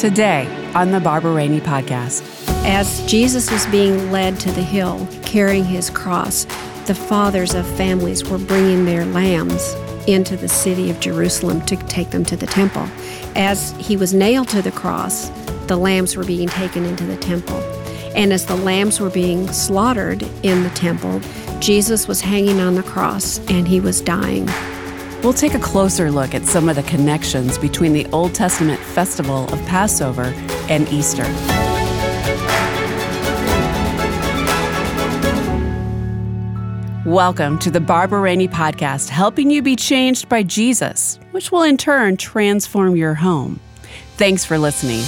today on the Barbara Rainey Podcast. As Jesus was being led to the hill carrying his cross, the fathers of families were bringing their lambs into the city of Jerusalem to take them to the temple. As he was nailed to the cross, the lambs were being taken into the temple. And as the lambs were being slaughtered in the temple, Jesus was hanging on the cross and he was dying. We'll take a closer look at some of the connections between the Old Testament festival of Passover and Easter. Welcome to the Barbara Rainey Podcast, helping you be changed by Jesus, which will in turn transform your home. Thanks for listening.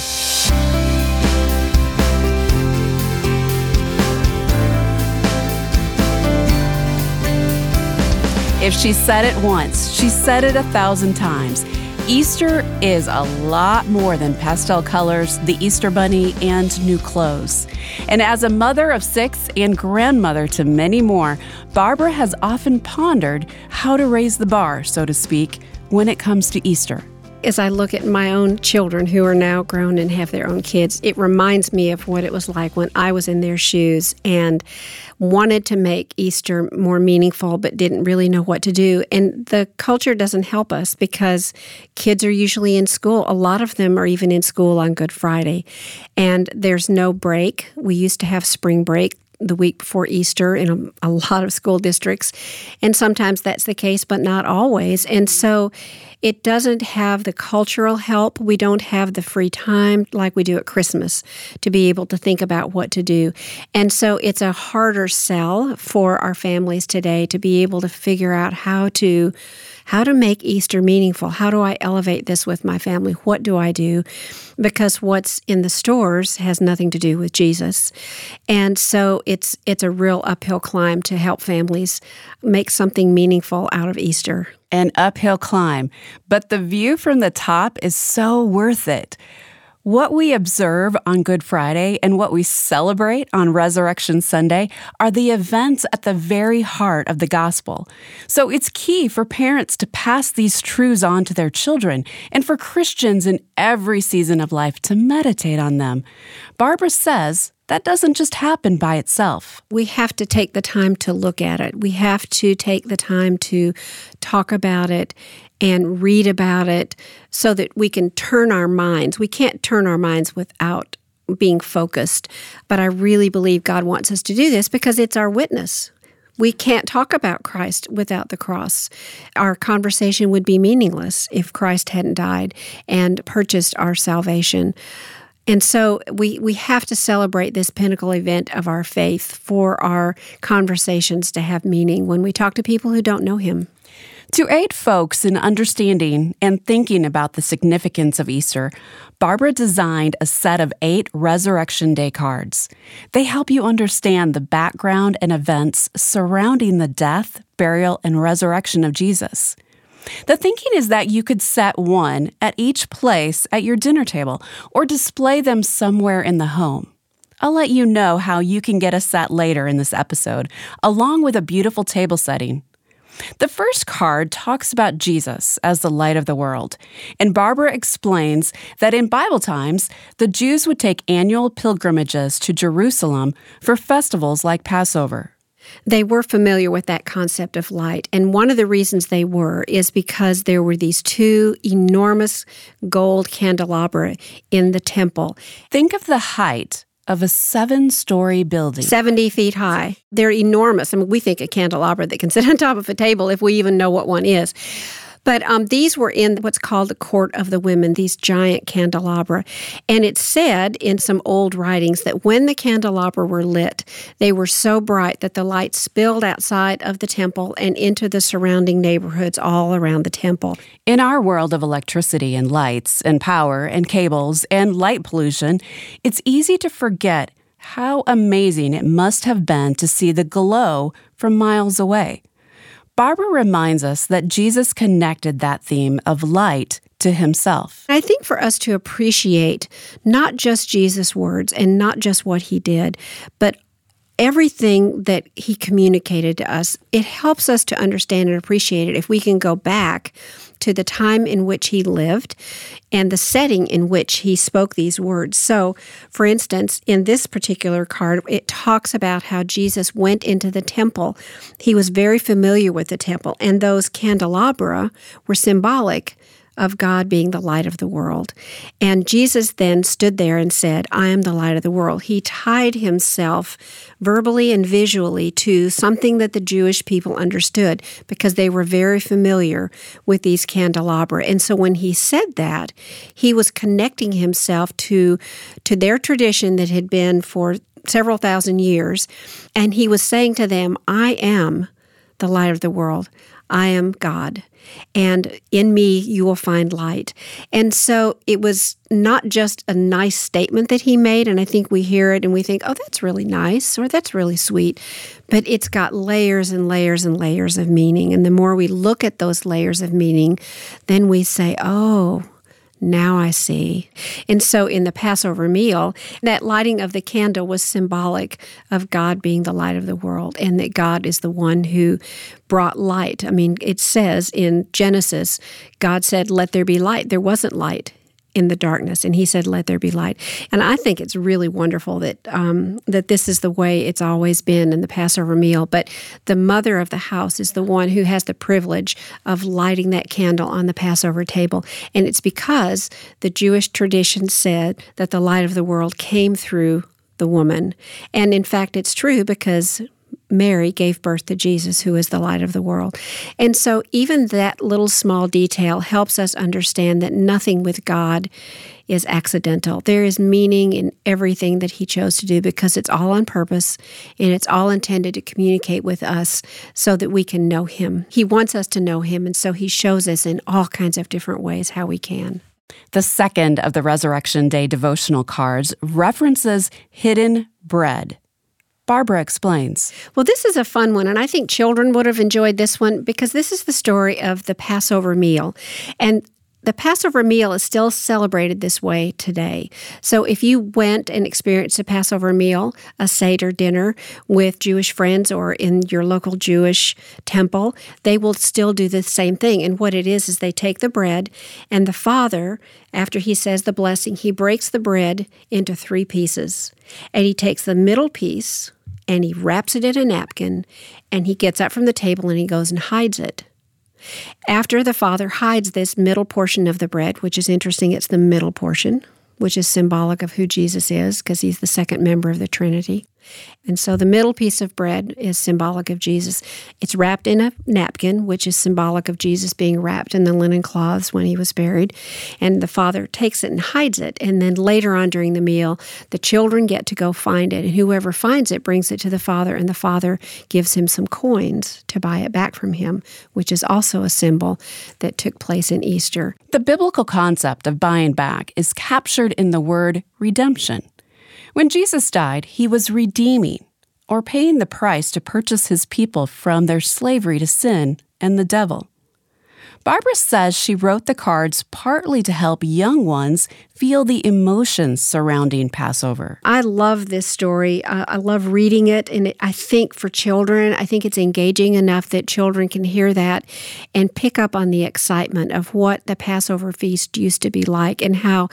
If she said it once, she said it a thousand times. Easter is a lot more than pastel colors, the Easter bunny, and new clothes. And as a mother of six and grandmother to many more, Barbara has often pondered how to raise the bar, so to speak, when it comes to Easter as I look at my own children who are now grown and have their own kids, it reminds me of what it was like when I was in their shoes and wanted to make Easter more meaningful but didn't really know what to do. And the culture doesn't help us because kids are usually in school. A lot of them are even in school on Good Friday. And there's no break. We used to have spring break the week before Easter in a, a, lot of school districts. And sometimes that's the case, but not always. And so it doesn't have the cultural help. We don't have the free time like we do at Christmas to be able to think about what to do. And so it's a harder sell for our families today to be able to figure out how to how to make Easter meaningful. How do I elevate this with my family? What do I do? Because what's in the stores has nothing to do with Jesus. And so it's it's a real uphill climb to help families make something meaningful out of Easter. An uphill climb, but the view from the top is so worth it. What we observe on Good Friday and what we celebrate on Resurrection Sunday are the events at the very heart of the gospel. So it's key for parents to pass these truths on to their children and for Christians in every season of life to meditate on them. Barbara says that doesn't just happen by itself. We have to take the time to look at it. We have to take the time to talk about it and read about it so that we can turn our minds. We can't turn our minds without being focused, but I really believe God wants us to do this because it's our witness. We can't talk about Christ without the cross. Our conversation would be meaningless if Christ hadn't died and purchased our salvation. And so we, we have to celebrate this pinnacle event of our faith for our conversations to have meaning when we talk to people who don't know Him. To aid folks in understanding and thinking about the significance of Easter, Barbara designed a set of eight Resurrection Day cards. They help you understand the background and events surrounding the death, burial, and resurrection of Jesus. The thinking is that you could set one at each place at your dinner table or display them somewhere in the home. I'll let you know how you can get a set later in this episode, along with a beautiful table setting the first card talks about Jesus as the light of the world, and Barbara explains that in Bible times, the Jews would take annual pilgrimages to Jerusalem for festivals like Passover. They were familiar with that concept of light. And one of the reasons they were is because there were these two enormous gold candelabra in the temple. Think of the height of a seven story building. 70 feet high. They're enormous. I mean, we think a candelabra that can sit on top of a table if we even know what one is. But um, these were in what's called the Court of the Women, these giant candelabra. And it said in some old writings that when the candelabra were lit, they were so bright that the light spilled outside of the temple and into the surrounding neighborhoods all around the temple. In our world of electricity and lights and power and cables and light pollution, it's easy to forget how amazing it must have been to see the glow from miles away. Barbara reminds us that Jesus connected that theme of light to himself. I think for us to appreciate not just Jesus' words and not just what he did, but everything that he communicated to us, it helps us to understand and appreciate it if we can go back to the time in which he lived and the setting in which he spoke these words. So, for instance, in this particular card, it talks about how Jesus went into the temple. He was very familiar with the temple, and those candelabra were symbolic of God being the light of the world. And Jesus then stood there and said, I am the light of the world. He tied himself verbally and visually to something that the Jewish people understood because they were very familiar with these candelabra. And so when he said that, he was connecting himself to, to their tradition that had been for several thousand years. And he was saying to them, I am the light of the world. I am God, and in me you will find light. And so it was not just a nice statement that he made, and I think we hear it and we think, oh, that's really nice or that's really sweet, but it's got layers and layers and layers of meaning. And the more we look at those layers of meaning, then we say, oh, now I see. And so in the Passover meal, that lighting of the candle was symbolic of God being the light of the world and that God is the one who brought light. I mean, it says in Genesis, God said, Let there be light. There wasn't light in the darkness, and He said, "Let there be light." And I think it's really wonderful that um, that this is the way it's always been in the Passover meal. But the mother of the house is the one who has the privilege of lighting that candle on the Passover table, and it's because the Jewish tradition said that the light of the world came through the woman, and in fact, it's true because Mary gave birth to Jesus, who is the light of the world. And so, even that little small detail helps us understand that nothing with God is accidental. There is meaning in everything that He chose to do because it's all on purpose and it's all intended to communicate with us so that we can know Him. He wants us to know Him, and so He shows us in all kinds of different ways how we can. The second of the Resurrection Day devotional cards references hidden bread. Barbara explains. Well, this is a fun one, and I think children would have enjoyed this one because this is the story of the Passover meal. And the Passover meal is still celebrated this way today. So if you went and experienced a Passover meal, a Seder dinner with Jewish friends or in your local Jewish temple, they will still do the same thing. And what it is, is they take the bread, and the father, after he says the blessing, he breaks the bread into three pieces. And he takes the middle piece and he wraps it in a napkin, and he gets up from the table and he goes and hides it. After the Father hides this middle portion of the bread, which is interesting, it's the middle portion, which is symbolic of who Jesus is because he's the second member of the Trinity. And so the middle piece of bread is symbolic of Jesus. It's wrapped in a napkin, which is symbolic of Jesus being wrapped in the linen cloths when he was buried. And the father takes it and hides it. And then later on during the meal, the children get to go find it. And whoever finds it brings it to the father, and the father gives him some coins to buy it back from him, which is also a symbol that took place in Easter. The biblical concept of buying back is captured in the word redemption. When Jesus died, he was redeeming or paying the price to purchase his people from their slavery to sin and the devil. Barbara says she wrote the cards partly to help young ones feel the emotions surrounding Passover. I love this story. Uh, I love reading it. And I think for children, I think it's engaging enough that children can hear that and pick up on the excitement of what the Passover feast used to be like and how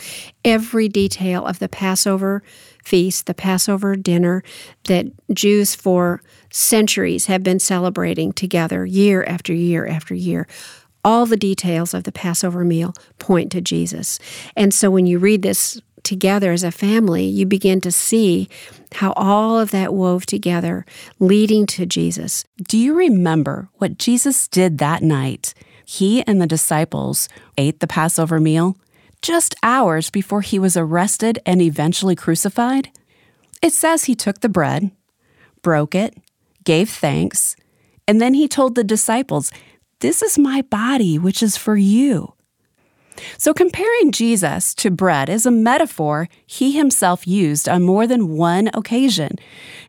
every detail of the Passover feast, the Passover dinner that Jews for centuries have been celebrating together year after year after year all the details of the Passover meal point to Jesus. And so when you read this together as a family, you begin to see how all of that wove together, leading to Jesus. Do you remember what Jesus did that night? He and the disciples ate the Passover meal just hours before he was arrested and eventually crucified. It says he took the bread, broke it, gave thanks, and then he told the disciples, this is my body, which is for you. So, comparing Jesus to bread is a metaphor he himself used on more than one occasion.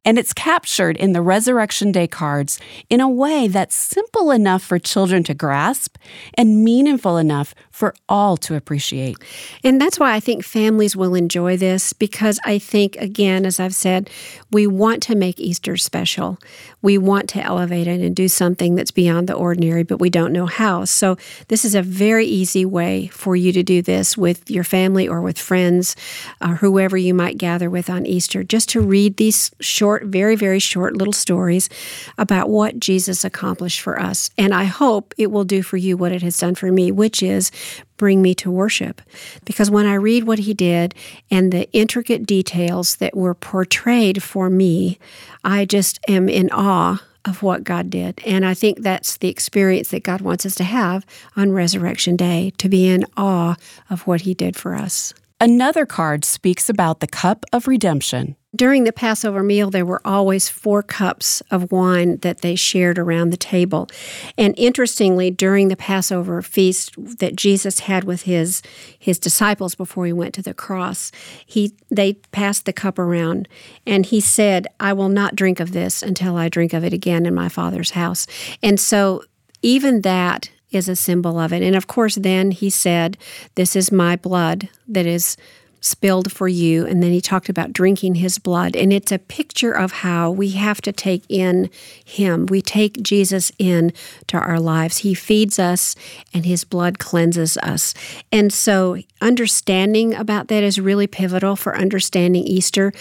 And it's captured in the Resurrection Day cards in a way that's simple enough for children to grasp and meaningful enough for all to appreciate. And that's why I think families will enjoy this because I think, again, as I've said, we want to make Easter special. We want to elevate it and do something that's beyond the ordinary, but we don't know how. So, this is a very easy way for you to do this with your family or with friends or whoever you might gather with on Easter, just to read these short, very, very short little stories about what Jesus accomplished for us. And I hope it will do for you what it has done for me, which is bring me to worship. Because when I read what he did and the intricate details that were portrayed for me, I just am in awe of what God did. And I think that's the experience that God wants us to have on Resurrection Day, to be in awe of what He did for us. Another card speaks about the cup of redemption. During the Passover meal, there were always four cups of wine that they shared around the table. And interestingly, during the Passover feast that Jesus had with his, his disciples before he went to the cross, he, they passed the cup around and he said, I will not drink of this until I drink of it again in my Father's house. And so, even that is a symbol of it. And of course, then he said, This is my blood that is spilled for you. And then he talked about drinking his blood. And it's a picture of how we have to take in him. We take Jesus in to our lives. He feeds us and his blood cleanses us. And so understanding about that is really pivotal for understanding Easter.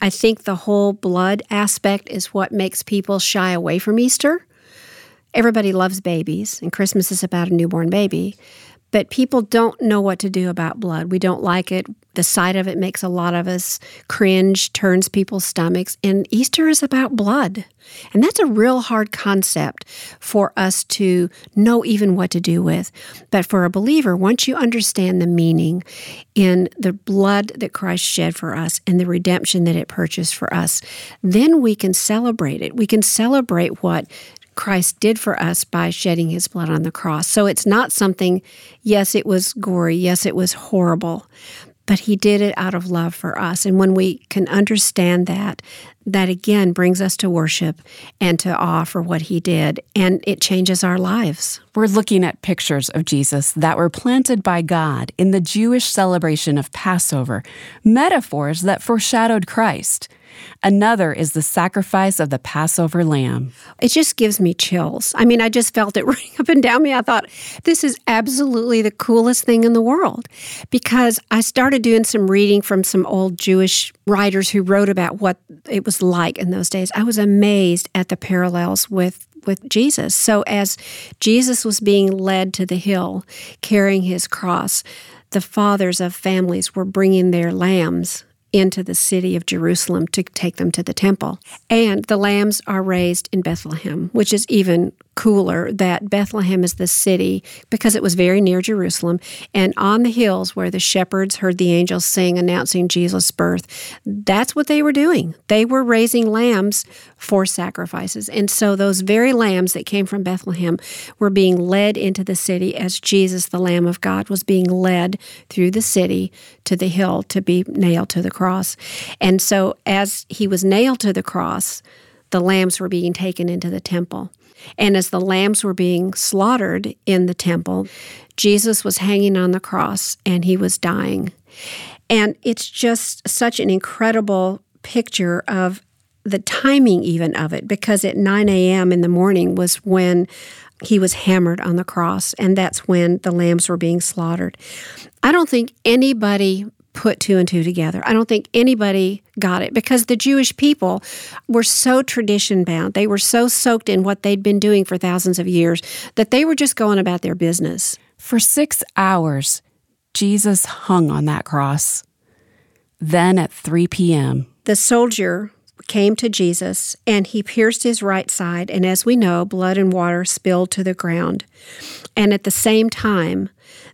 I think the whole blood aspect is what makes people shy away from Easter. Everybody loves babies, and Christmas is about a newborn baby but people don't know what to do about blood. We don't like it. The sight of it makes a lot of us cringe, turns people's stomachs. And Easter is about blood. And that's a real hard concept for us to know even what to do with. But for a believer, once you understand the meaning in the blood that Christ shed for us and the redemption that it purchased for us, then we can celebrate it. We can celebrate what Christ did for us by shedding his blood on the cross. So it's not something, yes, it was gory, yes, it was horrible, but he did it out of love for us. And when we can understand that, that again brings us to worship and to awe for what he did, and it changes our lives. We're looking at pictures of Jesus that were planted by God in the Jewish celebration of Passover, metaphors that foreshadowed Christ. Another is the sacrifice of the Passover lamb. It just gives me chills. I mean, I just felt it running up and down me. I thought, this is absolutely the coolest thing in the world because I started doing some reading from some old Jewish writers who wrote about what it was like in those days. I was amazed at the parallels with with Jesus. So as Jesus was being led to the hill carrying his cross, the fathers of families were bringing their lambs into the city of Jerusalem to take them to the temple. And the lambs are raised in Bethlehem, which is even cooler that Bethlehem is the city because it was very near Jerusalem. And on the hills where the shepherds heard the angels sing announcing Jesus' birth, that's what they were doing. They were raising lambs for sacrifices. And so those very lambs that came from Bethlehem were being led into the city as Jesus, the Lamb of God, was being led through the city to the hill to be nailed to the cross. And so as he was nailed to the cross, the lambs were being taken into the temple. And as the lambs were being slaughtered in the temple, Jesus was hanging on the cross and he was dying. And it's just such an incredible picture of the timing, even of it, because at 9 a.m. in the morning was when he was hammered on the cross, and that's when the lambs were being slaughtered. I don't think anybody put two and two together. I don't think anybody got it because the Jewish people were so tradition bound. They were so soaked in what they'd been doing for thousands of years that they were just going about their business. For six hours, Jesus hung on that cross. Then at 3 p.m., the soldier came to Jesus and he pierced his right side, and as we know, blood and water spilled to the ground. And at the same time,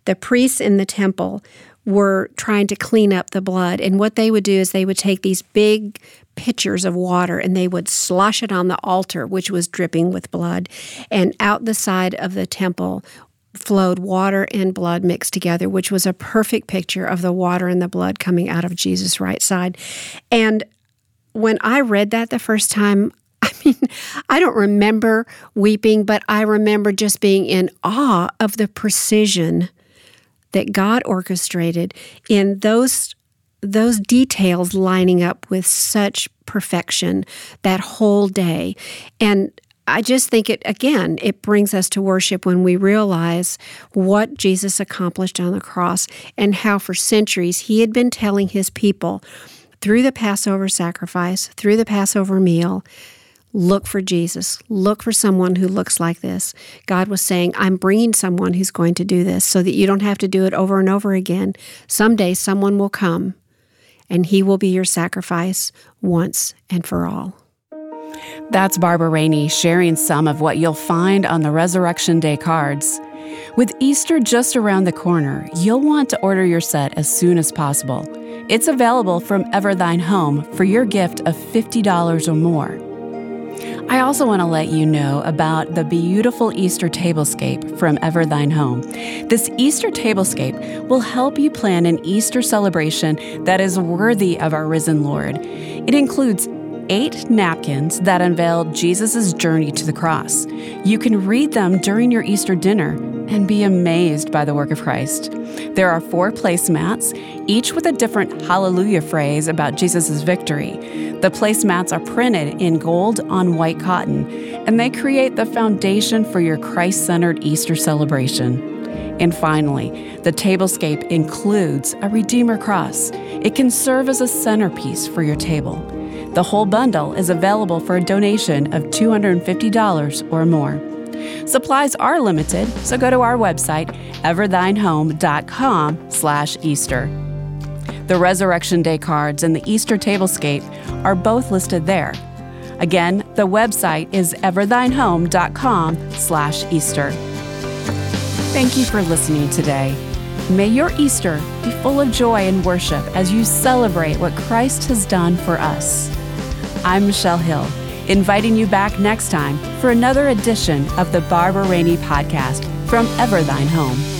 the priests in the temple were trying to clean up the blood. And what they would do is they would take these big pitchers of water and they would slosh it on the altar, which was dripping with blood. And out the side of the temple flowed water and blood mixed together, which was a perfect picture of the water and the blood coming out of Jesus' right side. And when I read that the first time, I mean, I don't remember weeping, but I remember just being in awe of the precision that God orchestrated in those those details lining up with such perfection that whole day. And I just think it, again, it brings us to worship when we realize what Jesus accomplished on the cross and how for centuries he had been telling his people through the Passover sacrifice, through the Passover meal, look for Jesus. Look for someone who looks like this. God was saying, I'm bringing someone who's going to do this so that you don't have to do it over and over again. Someday someone will come and he will be your sacrifice once and for all. That's Barbara Rainey sharing some of what you'll find on the Resurrection Day cards. With Easter just around the corner, you'll want to order your set as soon as possible. It's available from Ever Thine Home for your gift of $50 or more. I also want to let you know about the beautiful Easter tablescape from Ever Thine Home. This Easter tablescape will help you plan an Easter celebration that is worthy of our risen Lord. It includes eight napkins that unveil Jesus' journey to the cross. You can read them during your Easter dinner and be amazed by the work of Christ. There are four placemats, each with a different hallelujah phrase about Jesus' victory. The placemats are printed in gold on white cotton, and they create the foundation for your Christ centered Easter celebration. And finally, the tablescape includes a Redeemer cross. It can serve as a centerpiece for your table. The whole bundle is available for a donation of $250 or more. Supplies are limited, so go to our website, everthinehome.com slash Easter. The Resurrection Day cards and the Easter tablescape are both listed there. Again, the website is everthinehome.com slash Easter. Thank you for listening today. May your Easter be full of joy and worship as you celebrate what Christ has done for us. I'm Michelle Hill, inviting you back next time for another edition of the Barbara Rainey Podcast from Ever Thine Home.